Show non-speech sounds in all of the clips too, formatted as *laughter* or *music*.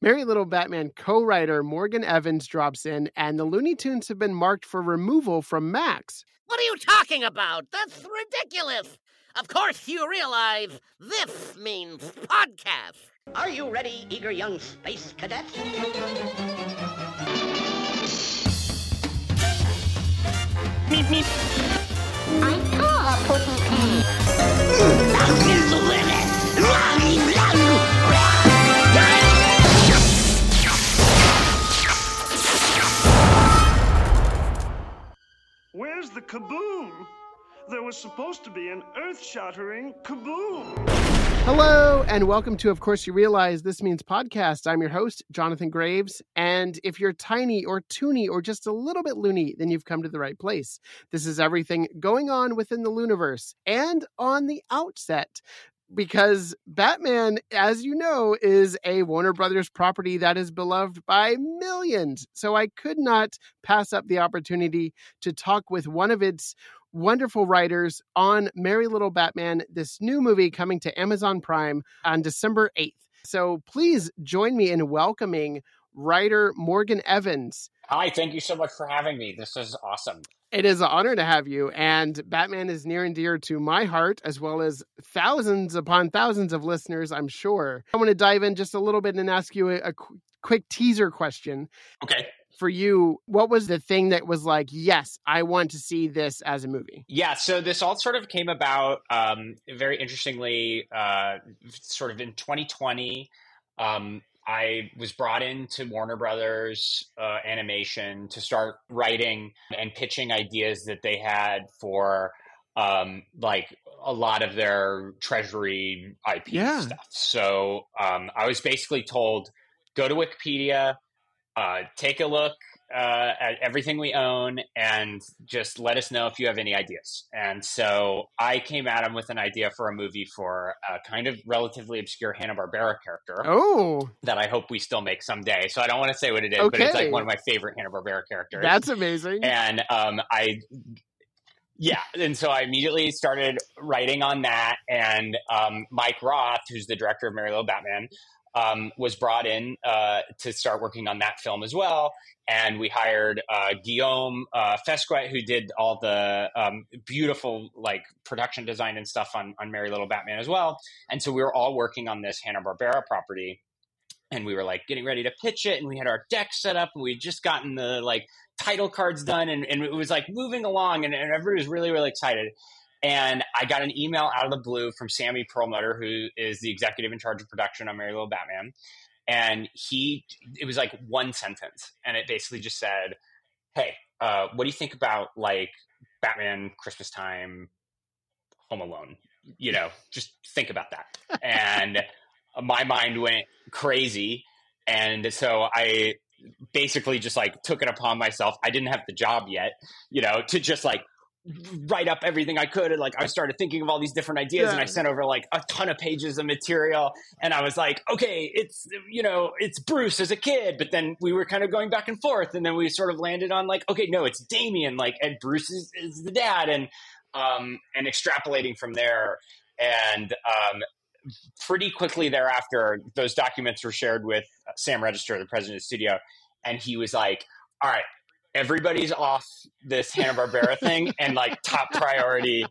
Merry Little Batman co writer Morgan Evans drops in, and the Looney Tunes have been marked for removal from Max. What are you talking about? That's ridiculous. Of course, you realize this means podcast. Are you ready, eager young space cadets? Meep, meep. I saw a pussy That is the limit. Where's the kaboom? There was supposed to be an earth shattering kaboom. Hello, and welcome to Of Course You Realize This Means Podcast. I'm your host, Jonathan Graves. And if you're tiny or toony or just a little bit loony, then you've come to the right place. This is everything going on within the Looniverse and on the outset. Because Batman, as you know, is a Warner Brothers property that is beloved by millions. So I could not pass up the opportunity to talk with one of its wonderful writers on Merry Little Batman, this new movie coming to Amazon Prime on December 8th. So please join me in welcoming writer Morgan Evans. Hi, thank you so much for having me. This is awesome. It is an honor to have you, and Batman is near and dear to my heart, as well as thousands upon thousands of listeners, I'm sure. I want to dive in just a little bit and ask you a, a qu- quick teaser question. Okay. For you, what was the thing that was like, yes, I want to see this as a movie? Yeah, so this all sort of came about um, very interestingly, uh, sort of in 2020. Um, I was brought into Warner Brothers uh, Animation to start writing and pitching ideas that they had for um, like a lot of their treasury IP Yeah. stuff. So um, I was basically told go to Wikipedia, uh, take a look uh, at everything we own, and just let us know if you have any ideas. And so I came at him with an idea for a movie for a kind of relatively obscure Hanna Barbera character Oh, that I hope we still make someday. So I don't want to say what it is, but it's like one of my favorite Hanna Barbera characters. that's amazing. and um, I, yeah, and so I immediately started writing on that. And um, Mike Roth, who's the director of Merry Little Batman, um, was brought in uh, to start working on that film as well. And we hired uh, Guillaume uh, Fesquet, who did all the um, beautiful like production design and stuff on, on Merry Little Batman as well. And so we were all working on this Hanna Barbera property, and we were like getting ready to pitch it, and we had our deck set up, and we would just gotten the like title cards done, and, and it was like moving along, and, and everybody was really really excited. And I got an email out of the blue from Sammy Perlmutter, who is the executive in charge of production on Merry Little Batman. And he, it was like one sentence. And it basically just said, Hey, uh, what do you think about like Batman, Christmas time, Home Alone? You know, just think about that. and *laughs* my mind went crazy. And so I basically just like took it upon myself. I didn't have the job yet, you know, to just like write up everything I could. And like I started thinking of all these different ideas and I sent over like a ton of pages of material. And I was like, okay, it's, you know, it's Bruce as a kid. But then we were kind of going back and forth. And then we sort of landed on like, okay, no, it's Damien, like, and Bruce is, is the dad. And, um, and extrapolating from there. And, um, pretty quickly thereafter, those documents were shared with Sam Register, the president of the studio. And he was like, all right, everybody's off this Hanna Barbera thing, and like top priority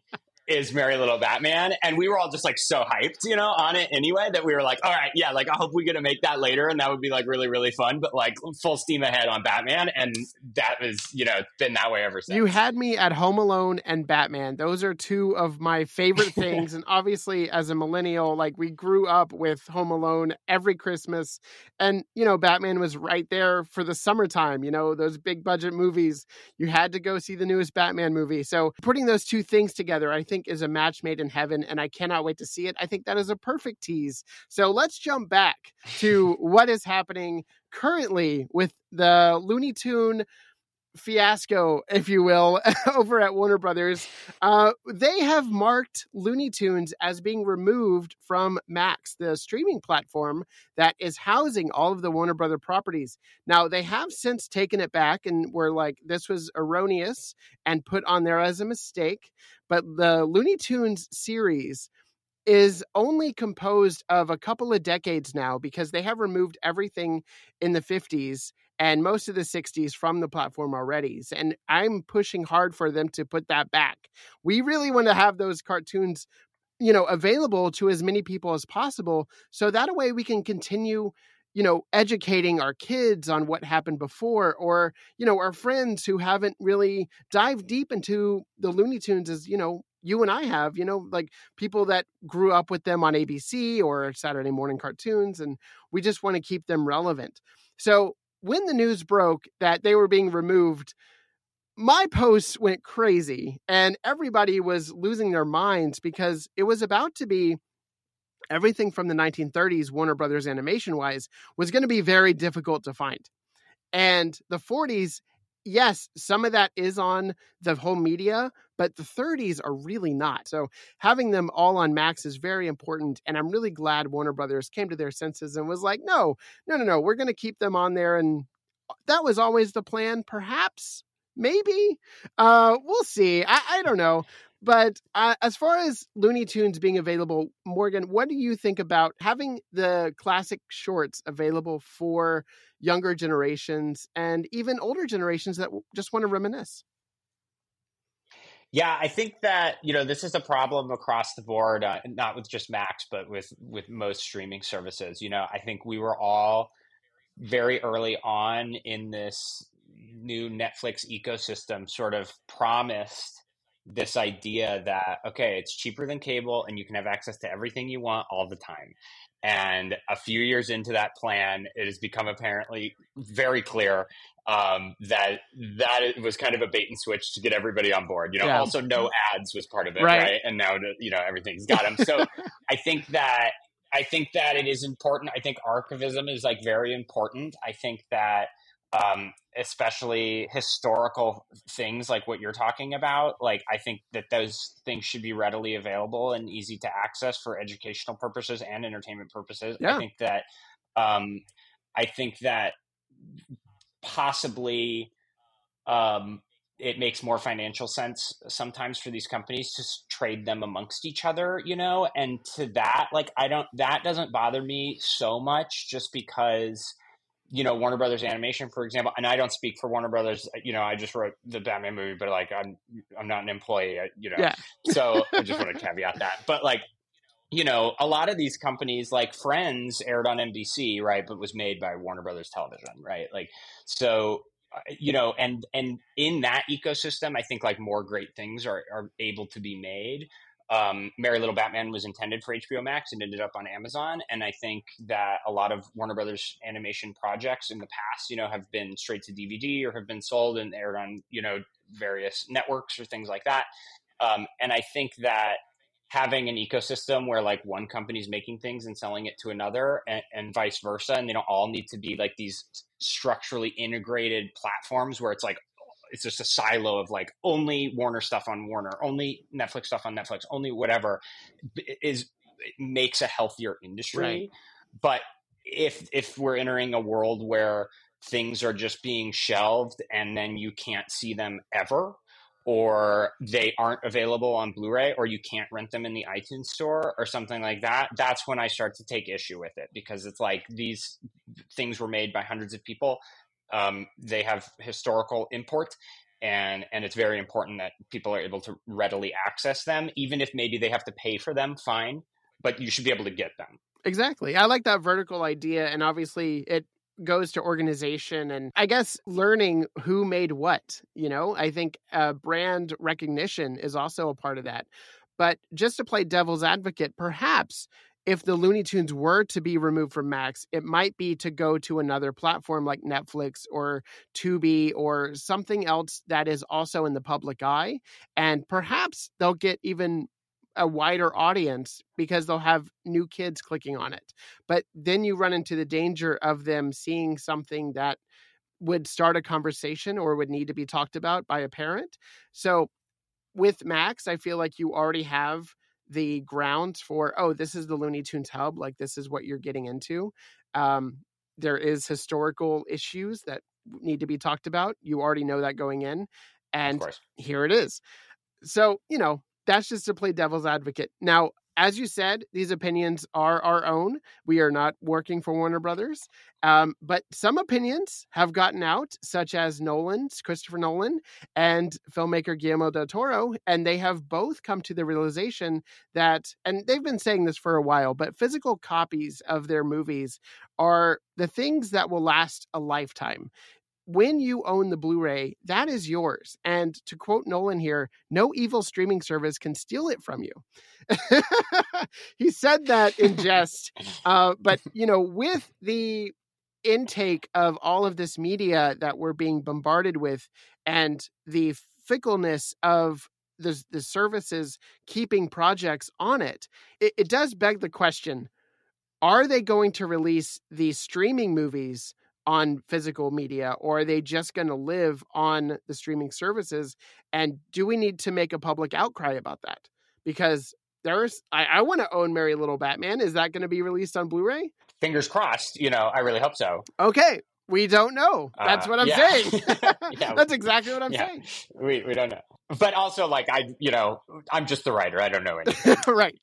is Merry Little Batman. And we were all just like so hyped, you know, on it anyway, that we were like, all right, yeah, like I hope we get to make that later, and that would be like really, really fun. But like full steam ahead on Batman, and that was, you know, been that way ever since. You had me at Home Alone and Batman. Those are two of my favorite *laughs* things. and obviously, as a millennial, like we grew up with Home Alone every Christmas. And, you know, Batman was right there for the summertime, you know, those big budget movies. You had to go see the newest Batman movie. So putting those two things together, I think, is a match made in heaven. And I cannot wait to see it. I think that is a perfect tease. So let's jump back to *laughs* what is happening currently with the Looney Tune fiasco, if you will, *laughs* over at Warner Brothers. Uh, they have marked Looney Tunes as being removed from Max, the streaming platform that is housing all of the Warner Brother properties. Now, they have since taken it back and were like, this was erroneous and put on there as a mistake. But the Looney Tunes series is only composed of a couple of decades now because they have removed everything in the 50s and most of the 60s from the platform already. And I'm pushing hard for them to put that back. We really want to have those cartoons you know available to as many people as possible so that way we can continue you know educating our kids on what happened before or you know our friends who haven't really dived deep into the looney tunes as you know you and i have you know like people that grew up with them on abc or saturday morning cartoons and we just want to keep them relevant so when the news broke that they were being removed my posts went crazy and everybody was losing their minds because it was about to be everything from the 1930s warner brothers animation wise was going to be very difficult to find. And the 40s yes some of that is on the home media but the 30s are really not. So having them all on max is very important and i'm really glad warner brothers came to their senses and was like no no no no we're going to keep them on there and that was always the plan. Perhaps maybe uh we'll see. I, I don't know but uh, as far as looney tunes being available morgan what do you think about having the classic shorts available for younger generations and even older generations that just want to reminisce yeah, I think that you know this is a problem across the board, uh, not with just Max, but with with most streaming services. You know, I think we were all very early on in this new Netflix ecosystem sort of promised this idea that okay it's cheaper than cable and you can have access to everything you want all the time. And a few years into that plan it has become apparently very clear um, that that was kind of a bait and switch to get everybody on board. You know yeah. also no ads was part of it right, right? and now you know everything's got them so i think that i think that it is important. I think archivism is like very important. I think that um, especially historical things like what you're talking about. Like, I think that those things should be readily available and easy to access for educational purposes and entertainment purposes. Yeah. I think that, um, I think that possibly, um, it makes more financial sense sometimes for these companies to trade them amongst each other, you know, and to that, like, I don't, that doesn't bother me so much just because, you know Warner Brothers Animation, for example, and I don't speak for Warner Brothers. You know, I just wrote the Batman movie, but like I'm I'm not an employee. You know, yeah. *laughs* so I just want to *laughs* caveat that. But like, you know, a lot of these companies, like Friends, aired on NBC, right, but was made by Warner Brothers Television, right? Like, so uh, you know, and and in that ecosystem, I think like more great things are are able to be made um, Merry Little Batman was intended for HBO Max and ended up on Amazon. And I think that a lot of Warner Brothers animation projects in the past, you know, have been straight to DVD or have been sold and aired on, you know, various networks or things like that. Um, and I think that having an ecosystem where like one company's making things and selling it to another and, and vice versa, and they don't all need to be like these structurally integrated platforms where it's like it's just a silo of like only Warner stuff on Warner, only Netflix stuff on Netflix, only whatever is makes a healthier industry. Right. But if if we're entering a world where things are just being shelved and then you can't see them ever or they aren't available on Blu-ray or you can't rent them in the iTunes store or something like that, that's when I start to take issue with it because it's like these things were made by hundreds of people um, they have historical import and and it's very important that people are able to readily access them even if maybe they have to pay for them fine but you should be able to get them. Exactly. I like that vertical idea and obviously it goes to organization and i guess learning who made what you know? I think uh, brand recognition is also a part of that. But just to play devil's advocate perhaps if the Looney Tunes were to be removed from Max, it might be to go to another platform like Netflix or Tubi or something else that is also in the public eye. And perhaps they'll get even a wider audience because they'll have new kids clicking on it. But then you run into the danger of them seeing something that would start a conversation or would need to be talked about by a parent. So with Max, I feel like you already have the grounds for oh this is the looney tunes hub like this is what you're getting into. Um, there is historical issues that need to be talked about you already know that going in and here it is. So you know that's just to play devil's advocate. Now as you said, these opinions are our own. We are not working for Warner Brothers. Um, but some opinions have gotten out, such as Nolan's, Christopher Nolan, and filmmaker Guillermo del Toro. And they have both come to the realization that, and they've been saying this for a while, but physical copies of their movies are the things that will last a lifetime when you own the Blu-ray, that is yours. And to quote Nolan here, no evil streaming service can steal it from you. *laughs* he said that in jest, uh, but you know, with the intake of all of this media that we're being bombarded with, and the fickleness of the the services keeping projects on it, it, it does beg the question: Are they going to release these streaming movies? On physical media or are they just going to live on the streaming services and do we need to make a public outcry about that because there's i, I want to own merry little batman is that going to be released on blu-ray Fingers crossed. You know, I really hope so. okay we don't know that's Uh, what i'm yeah. saying *laughs* Yeah. *laughs* that's exactly what i'm Yeah. saying We we don't know. But also, like I, you know, I'm just the writer. I don't know anything. *laughs* right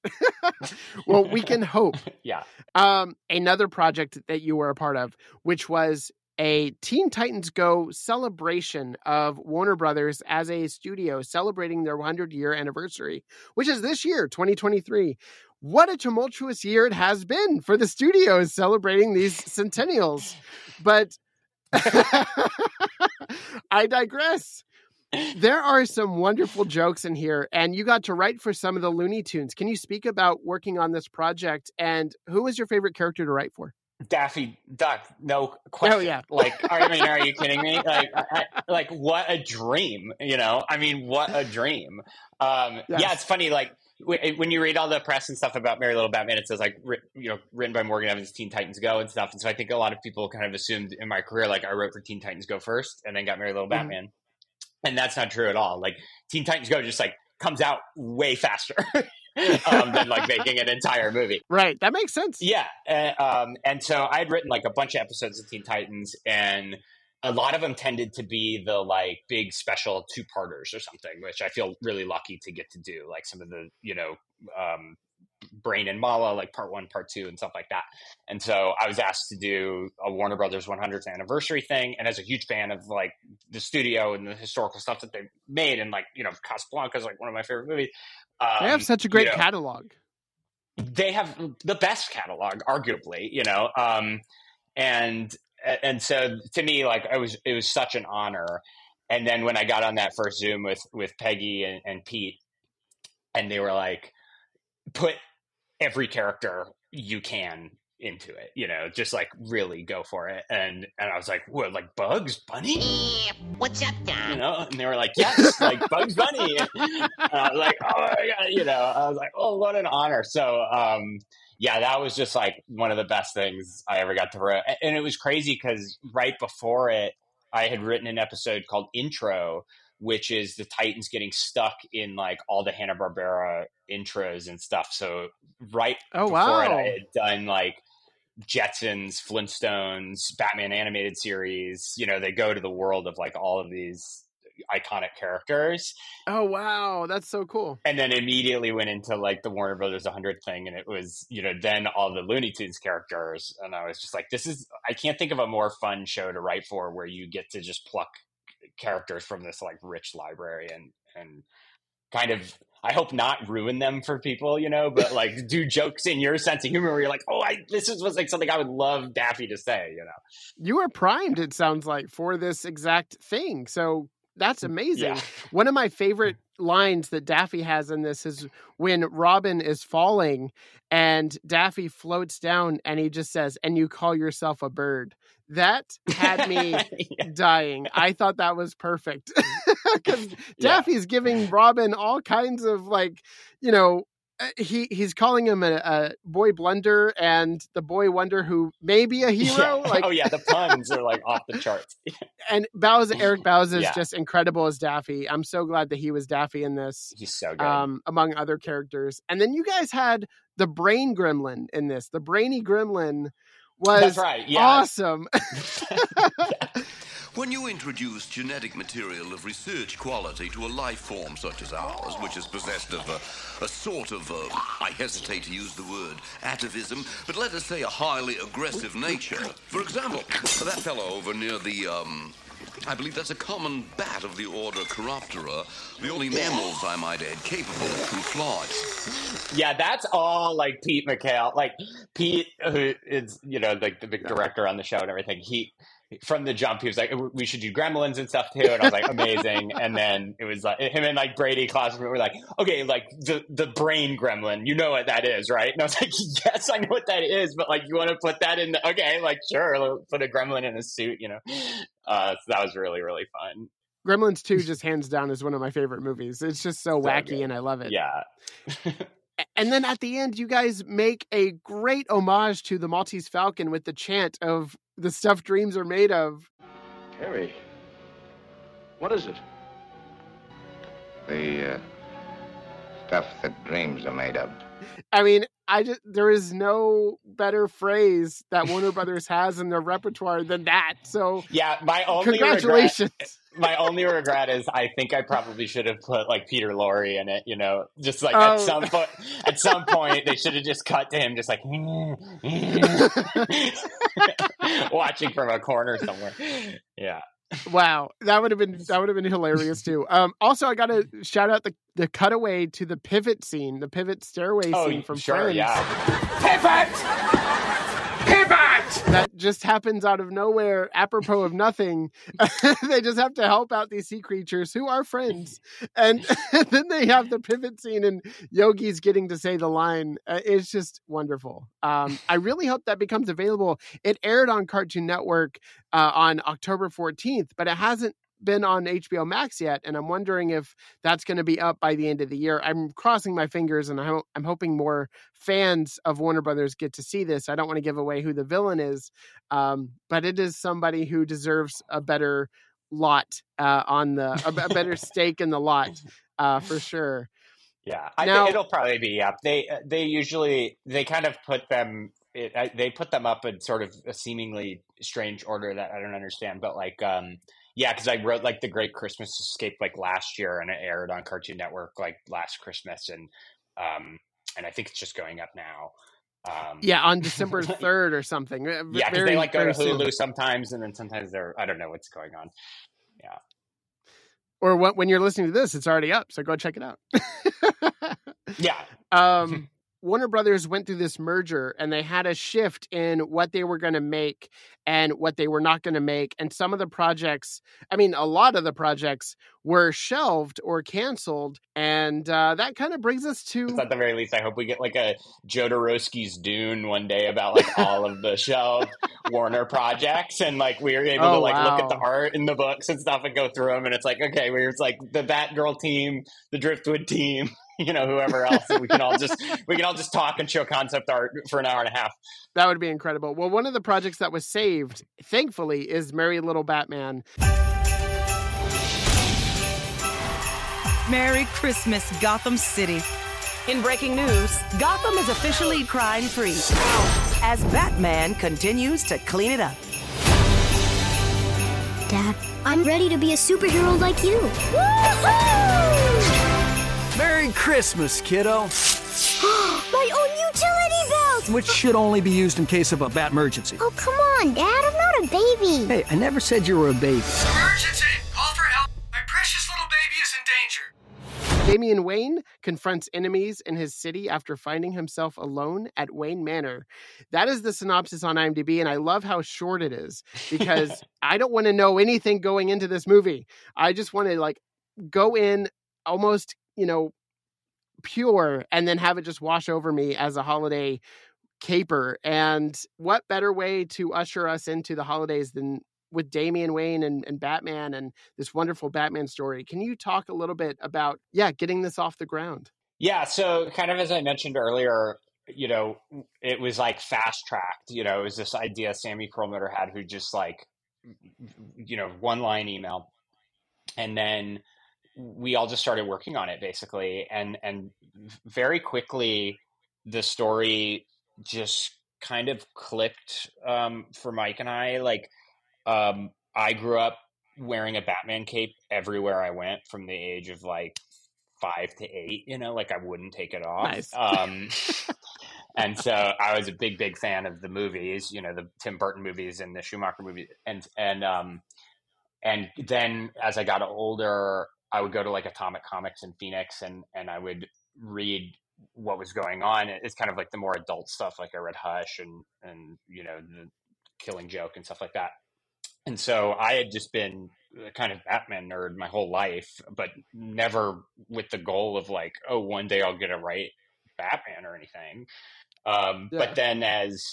well we can hope yeah. um another project that you were a part of which was a Teen Titans Go celebration of Warner Brothers as a studio celebrating their 100 year anniversary, which is this year, 2023. What a tumultuous year it has been for the studios celebrating these centennials. But *laughs* I digress. There are some wonderful jokes in here, and you got to write for some of the Looney Tunes. Can you speak about working on this project and who was your favorite character to write for? Daffy Duck, no question. Oh, yeah. Like, I mean, are you kidding me? *laughs* Like, I, like what a dream, you know? I mean, what a dream. Um, Yes. Yeah, it's funny. Like when you read all the press and stuff about Merry Little Batman, it says like, you know, written by Morgan Evans, Teen Titans Go and stuff. And so I think a lot of people kind of assumed in my career, like I wrote for Teen Titans Go first and then got Merry Little Mhm. Batman. And that's not true at all. Like Teen Titans Go just like comes out way faster *laughs* um, than like making an entire movie. Right, that makes sense. Yeah, uh, um, and so I'd written like a bunch of episodes of Teen Titans, and a lot of them tended to be the like big special two parters or something, which I feel really lucky to get to do. Like some of the you know um, Brain and Mallah, like part one, part two, and stuff like that. And so I was asked to do a Warner Brothers 100th anniversary thing, and as a huge fan of like the studio and the historical stuff that they made, and like you know Casablanca is like one of my favorite movies. Um, They have such a great you know, catalog. they have the best catalog arguably you know um and and so to me like it was it was such an honor. And then when i got on that first zoom with with peggy and, and pete and they were like put every character you can into it you know just like really go for it. And and i was like what like bugs bunny? What's up, you know and they were like yes like bugs bunny. *laughs* And I was like, oh my god, you know, I was like, oh, what an honor. So, um, yeah, that was just like one of the best things I ever got to write, and it was crazy because right before it, I had written an episode called Intro, which is the Titans getting stuck in like all the Hanna Barbera intros and stuff. So, right Oh, before it, wow. I had done like Jetsons, Flintstones, Batman animated series. You know, they go to the world of like all of these iconic characters Oh wow, that's so cool. and then immediately went into like the Warner Brothers 100 thing, and it was you know then all the Looney Tunes characters, and I was just like, this is I can't think of a more fun show to write for where you get to just pluck characters from this like rich library and and kind of I hope not ruin them for people, you know, but like do jokes in your sense of humor where you're like, oh, I this is was like something I would love Daffy to say, you know. You were primed, it sounds like, for this exact thing. So that's mm, amazing. Yeah. One of my *laughs* favorite lines that Daffy has in this is when Robin is falling and Daffy floats down and he just says, and you call yourself a bird. That had *laughs* me Yeah. dying. I thought that was perfect *laughs* because *laughs* Yeah. Daffy's giving Robin all kinds of like, you know, uh, he he's calling him a, a boy blunder and the boy wonder who may be a hero. Yeah. Like, oh yeah, the puns are like off the charts. and Bauza, Eric Bauza is Yeah. just incredible as Daffy. I'm so glad that he was Daffy in this, He's so good. um, among other characters. And then you guys had the brain gremlin in this. The brainy gremlin was That's right. Yeah. awesome. *laughs* When you introduce genetic material of research quality to a life form such as ours, which is possessed of a, a sort of, uh, I hesitate to use the word atavism, but let us say a highly aggressive nature. For example, that fellow over near the, um, I believe that's a common bat of the order Chiroptera, the only mammals, I might add, capable of true flight. Yeah, that's all like Pete Michail. Like Pete, who is you know like the big director on the show and everything. He from the jump, he was like, "We should do Gremlins and stuff too," and I was like, "Amazing!" and then it was like him and like Brady Klaus were like, "Okay, like the the brain Gremlin, you know what that is, right?" And I was like, "Yes, I know what that is, but like, you want to put that in the okay, like sure, put a Gremlin in a suit, you know." Uh, so that was really really fun. Gremlins 2 just hands down is one of my favorite movies. It's just so, So wacky good. and I love it. Yeah. And then at the end, you guys make a great homage to the Maltese Falcon with the chant of the stuff dreams are made of. Harry, what is it? The uh, stuff that dreams are made of. I mean, I just there is no better phrase that Warner Brothers *laughs* has in their repertoire than that. So Yeah, my only congratulations. regret, my only regret is I think I probably should have put like Peter Lorre in it. You know, just like Oh. at some point, at some point they should have just cut to him, just like *laughs* watching from a corner somewhere. Yeah, Wow, that would have been that would have been hilarious too. Um, also, I got to shout out the the cutaway to the pivot scene, the pivot stairway oh scene from sure, Friends. yeah. Pivot! That just happens out of nowhere, apropos of nothing. *laughs* they just have to help out these sea creatures who are friends, and, *laughs* then they have the pivot scene, and Yogi's getting to say the line. Uh, it's just wonderful. Um, I really hope that becomes available. It aired on Cartoon Network uh, on October fourteenth, but it hasn't been on HBO Max yet, and I'm wondering if that's going to be up by the end of the year. I'm crossing my fingers, and I'm, I'm hoping more fans of Warner Brothers get to see this. I don't want to give away who the villain is, um, but it is somebody who deserves a better lot uh, on the a, a better *laughs* stake in the lot uh, for *laughs* sure. Yeah, I Now- think it'll probably be up. They they usually they kind of put them. It, I, they put them up in sort of a seemingly strange order that I don't understand. But like, um, yeah, because I wrote like the Great Christmas Escape like last year, and it aired on Cartoon Network like last Christmas, and um, and I think it's just going up now. Um, Yeah, on December *laughs* third or something. yeah, because they like go to Hulu soon. sometimes, and then sometimes they're I don't know what's going on. Yeah. Or what, when you're listening to this, it's already up, so go check it out. Yeah, *laughs* um, Warner Brothers went through this merger and they had a shift in what they were going to make and what they were not going to make. And some of the projects, I mean, a lot of the projects were shelved or canceled. And uh, that kind of brings us to. at the very least, I hope we get like a Jodorowsky's Dune one day about like all of the shelved Warner projects, and like we were *laughs* able Oh, to like look at the art in the books and stuff and go through them, and it's like okay, where it's like the Batgirl team, the Driftwood team, *laughs* you know, whoever else, we can all just *laughs* we can all just talk and show concept art for an hour and a half. That would be incredible. Well, one of the projects that was saved, thankfully, is Merry Little Batman. Merry Christmas, Gotham City. In breaking news, Gotham is officially crime free as Batman continues to clean it up. Dad, I'm ready to be a superhero like you. Merry Christmas, kiddo. *gasps* My own utility belt! Which should only be used in case of a bat emergency. Oh, come on, Dad. I'm not a baby. Hey, I never said you were a baby. Emergency! Damian Wayne confronts enemies in his city after finding himself alone at Wayne Manor. That is the synopsis on IMDb, and I love how short it is because *laughs* I don't want to know anything going into this movie. I just want to like go in almost, you know, pure and then have it just wash over me as a holiday caper. And what better way to usher us into the holidays than with Damian Wayne and, and Batman and this wonderful Batman story. Can you talk a little bit about, yeah, getting this off the ground? Yeah, so kind of as I mentioned earlier, you know, it was like fast tracked. You know, it was this idea Sammy Perlmutter had, who just like, you know, one line email, and then we all just started working on it basically, and and very quickly the story just kind of clicked um, for Mike and I. Like, um, I grew up wearing a Batman cape everywhere I went from the age of like five to eight. You know, like I wouldn't take it off. Nice. Um, *laughs* and so I was a big, big fan of the movies. You know, the Tim Burton movies and the Schumacher movies, and and um, and then as I got older, I would go to like Atomic Comics in Phoenix, and and I would read what was going on. It's kind of like the more adult stuff, like I read Hush and and you know the Killing Joke and stuff like that. And so I had just been a kind of Batman nerd my whole life, but never with the goal of like, oh, one day I'll get to write Batman or anything. Um, Yeah. But then as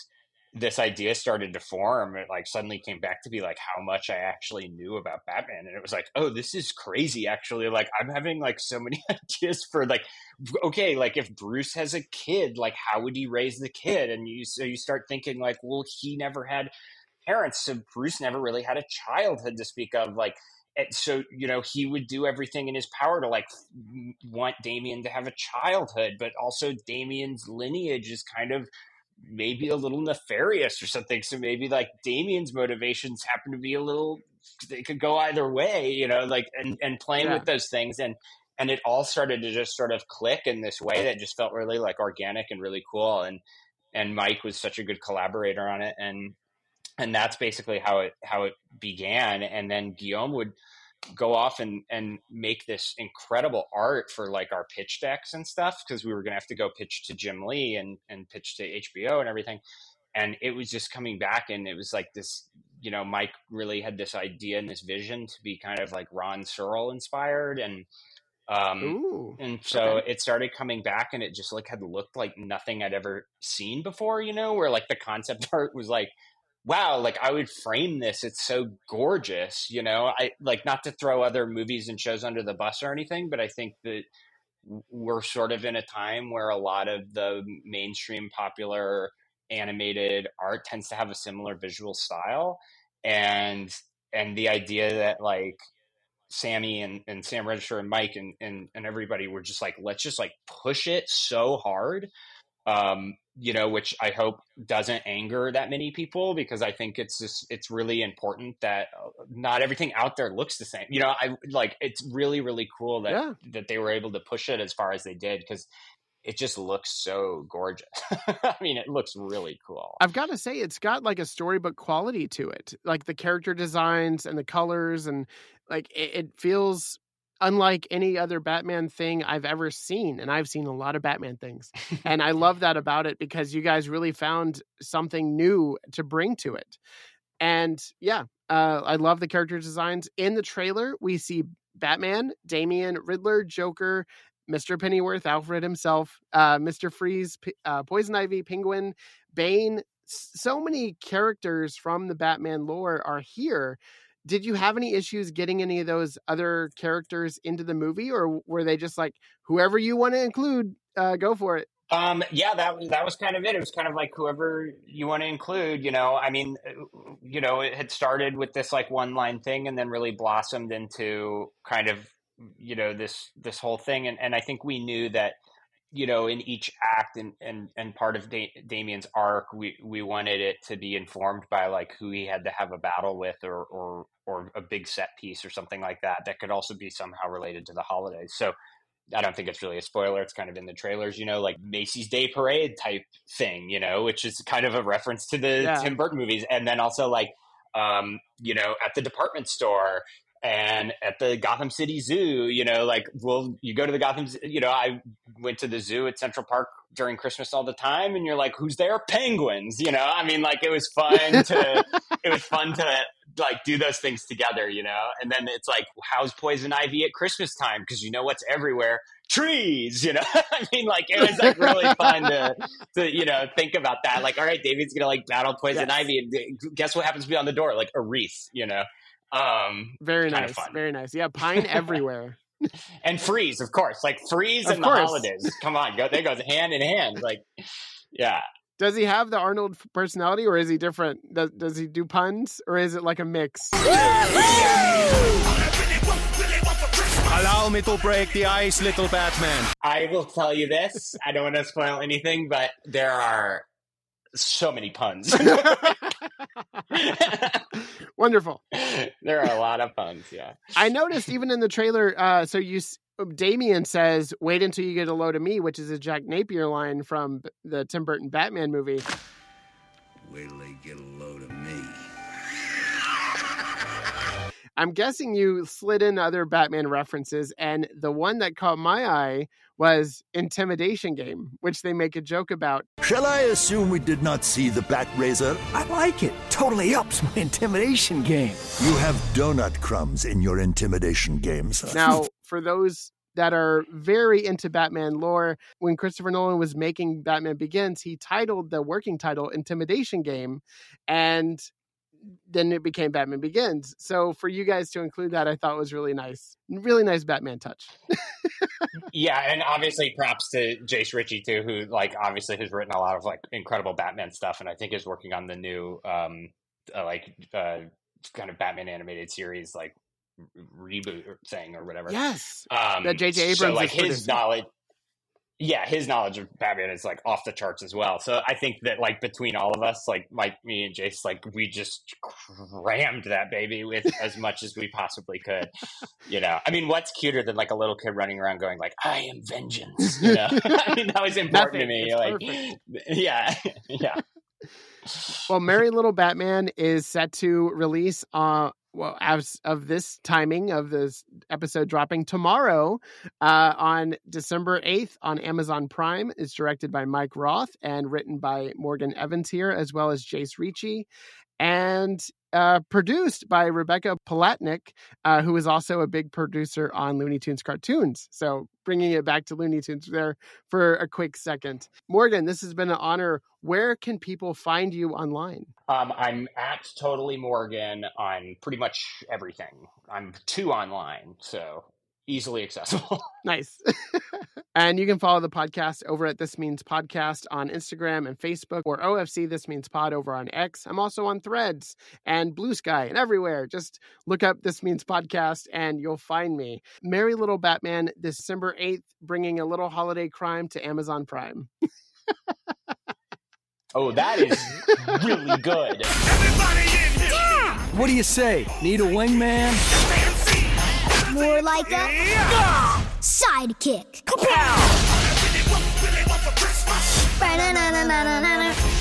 this idea started to form, it like suddenly came back to be like how much I actually knew about Batman. And it was like, oh, this is crazy actually. Like I'm having like so many *laughs* ideas for like okay, like if Bruce has a kid, like how would he raise the kid? And you so you start thinking like, well, he never had parents, so Bruce never really had a childhood to speak of. Like, and so you know, he would do everything in his power to like want Damien to have a childhood, but also Damien's lineage is kind of maybe a little nefarious or something. So maybe like Damien's motivations happen to be a little they could go either way, you know, like and, and playing Yeah. with those things and and it all started to just sort of click in this way that just felt really like organic and really cool and and Mike was such a good collaborator on it and and that's basically how it how it began and then Guillaume would go off and and make this incredible art for like our pitch decks and stuff because we were going to have to go pitch to Jim Lee and and pitch to HBO and everything and it was just coming back and it was like this you know Mike really had this idea and this vision to be kind of like Ron Searle inspired and um Ooh. and so okay. it started coming back and it just like had looked like nothing I'd ever seen before, you know, where like the concept *laughs* art was like, wow, like I would frame this. It's so gorgeous, you know. I like not to throw other movies and shows under the bus or anything, but I think that we're sort of in a time where a lot of the mainstream popular animated art tends to have a similar visual style and and the idea that like Sammy and, and Sam Register and Mike and, and, and everybody were just like, let's just like push it so hard. Um, you know, which I hope doesn't anger that many people because I think it's just, it's really important that uh, not everything out there looks the same. You know, I like, it's really, really cool that, Yeah. that they were able to push it as far as they did because it just looks so gorgeous. *laughs* I mean, it looks really cool. I've got to say, it's got like a storybook quality to it. Like the character designs and the colors, and like it, it feels unlike any other Batman thing I've ever seen. And I've seen a lot of Batman things. *laughs* and I love that about it because you guys really found something new to bring to it. And yeah, uh, I love the character designs. In the trailer, we see Batman, Damian, Riddler, Joker, Mr. Pennyworth, Alfred himself, uh, Mr. Freeze, P- uh, Poison Ivy, Penguin, Bane. So many characters from the Batman lore are here. Did you have any issues getting any of those other characters into the movie, or were they just like whoever you want to include, uh, go for it? Um, yeah, that was that was kind of it. It was kind of like whoever you want to include. You know, I mean, uh, you know, it had started with this like one line thing, and then really blossomed into kind of you know this this whole thing. And and I think we knew that you know in each act and and and part of da- Damien's arc, we we wanted it to be informed by like who he had to have a battle with, or or or a big set piece or something like that. That could also be somehow related to the holidays. So. I don't think it's really a spoiler. It's kind of in the trailers, you know, like Macy's Day Parade type thing, you know, which is kind of a reference to the Yeah. Tim Burton movies. And then also like, um, you know, at the department store and at the Gotham City Zoo, you know, like, well, you go to the Gotham, you know, I went to the zoo at Central Park during Christmas all the time, and you're like, who's there? Penguins, you know. I mean, like, it was fun to, *laughs* it was fun to like do those things together, you know. And then it's like, how's Poison Ivy at Christmas time? Because you know what's everywhere trees you know *laughs* i mean like it was like really fun to to you know think about that like all right david's gonna like battle poison Yes. ivy and uh, guess what happens to be on the door like a wreath you know um Very nice, fun. very nice. Yeah, *laughs* pine everywhere. and freeze of course like freeze Of and course. the holidays come on go they goes hand in hand like yeah Does he have the Arnold personality, or is he different? Does, does he do puns, or is it like a mix? Allow me to break the ice, little Batman. i will tell you this i don't want to spoil anything but there are so many puns *laughs* *laughs* *laughs* Wonderful. there are a lot of puns. Yeah. I noticed even in the trailer. Uh, so you, s- Damien says, "Wait until you get a load of me," which is a Jack Napier line from the Tim Burton Batman movie. Wait till they get a load of me. I'm guessing you slid in other Batman references, and the one that caught my eye was Intimidation Game, which they make a joke about. Shall I assume we did not see the Bat Razor? I like it. Totally ups my intimidation game. You have donut crumbs in your intimidation games. Now, for those that are very into Batman lore, when Christopher Nolan was making Batman Begins, he titled the working title Intimidation Game, and then it became Batman Begins. So for you guys to include that, I thought was really nice. Really nice Batman touch. yeah, and obviously props to Jase Ricci too, who like obviously has written a lot of like incredible Batman stuff, and I think is working on the new um uh, like uh kind of Batman animated series like reboot thing or whatever. Yes, um, that J.J. Abrams So like is his producing. knowledge. Yeah, his knowledge of Batman is like off the charts as well. So I think that like between all of us, like Mike, me, and Jase, like we just crammed that baby with *laughs* as much as we possibly could. You know, I mean, what's cuter than like a little kid running around going like, "I am vengeance." You know, *laughs* I mean that was important to me. It's like, perfect. *laughs* yeah, yeah. well, Merry Little Batman is set to release uh well as of this timing of this episode dropping tomorrow uh on December 8th on Amazon Prime. It's directed by Mike Roth and written by Morgan Evans here as well as Jase Ricci and uh, produced by Rebecca Palatnik, uh, who is also a big producer on Looney Tunes cartoons. So bringing it back to Looney Tunes there for a quick second. Morgan, this has been an honor. Where can people find you online? Um, I'm at Totally Morgan on pretty much everything. I'm two online, so easily accessible. *laughs* Nice. *laughs* and you can follow the podcast over at This Means Podcast on Instagram and Facebook or OFC This Means Pod over on X. I'm also on Threads and Blue Sky and everywhere. Just look up This Means Podcast and you'll find me. Merry Little Batman, December 8th, bringing a little holiday crime to Amazon Prime. *laughs* oh, that is really good. What do you say? Need a wingman? More like a sidekick. Ba-na-na-na-na-na.